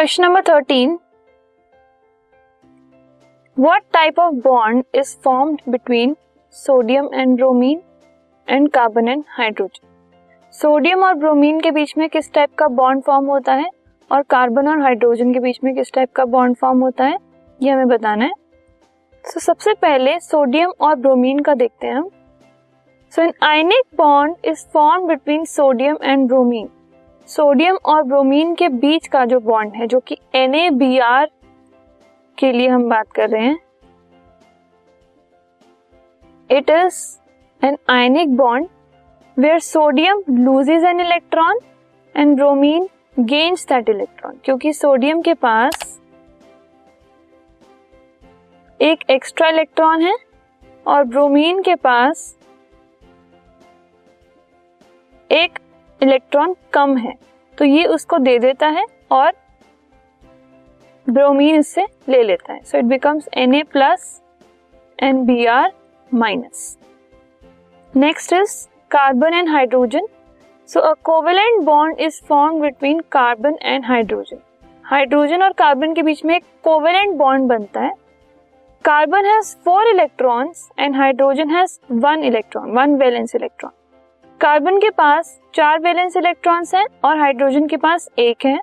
Question number thirteen What type of bond is formed between sodium and bromine and carbon and hydrogen? Sodium और bromine के बीच में किस type का bond form होता है? और कार्बन और हाइड्रोजन के बीच में किस टाइप का बॉन्ड फॉर्म होता है? ये हमें बताना है। सो so, सबसे पहले सोडियम और ब्रोमीन का देखते हैं हम। So an ionic bond is form between sodium and bromine sodium और ब्रोमीन के बीच का जो बॉन्ड है, जो कि एन के लिए हम बात कर रहे हैं it is an ionic bond where sodium loses an electron and bromine gains that electron क्योंकि सोडियम के पास एक एक्स्ट्रा इलेक्ट्रॉन है और ब्रोमीन के पास एक इलेक्ट्रॉन कम है तो ये उसको दे देता है और ब्रोमीन इससे ले लेता है। So it becomes N A plus and B R minus next is carbon and hydrogen so a covalent bond is form between carbon and hydrogen hydrogen और कार्बन के बीच में एक कोवेलेंट बॉन्ड बनता है। Carbon has four electrons and hydrogen has one electron one valence electron carbon के पास चार वैलेंस इलेक्ट्रॉन्स हैं और हाइड्रोजन के पास एक है।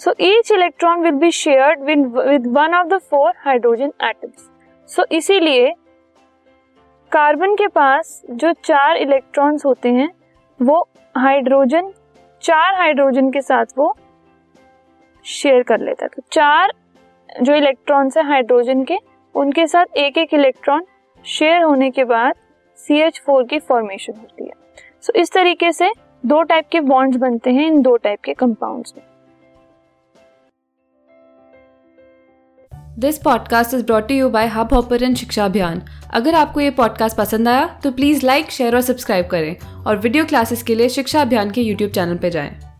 So each electron will be shared with one of the four hydrogen atoms so इसीलिए कार्बन के पास जो चार इलेक्ट्रॉन्स होते हैं, वो हाइड्रोजन चार हाइड्रोजन के साथ वो शेयर कर लेता है। तो चार जो इलेक्ट्रॉन्स है हाइड्रोजन के, उनके साथ एक एक इलेक्ट्रॉन शेयर होने के बाद सी एच फोर की फॉर्मेशन होती है। सो so, इस तरीके से दो टाइप के बॉन्ड्स बनते हैं इन दो टाइप के कंपाउंड्स में। This podcast is brought you by hubhopper Shiksha Abhiyan अगर आपको ये पॉडकास्ट पसंद आया तो प्लीज़ लाइक शेयर और सब्सक्राइब करें। और वीडियो क्लासेस के लिए शिक्षा अभियान के यूट्यूब चैनल पर जाएँ।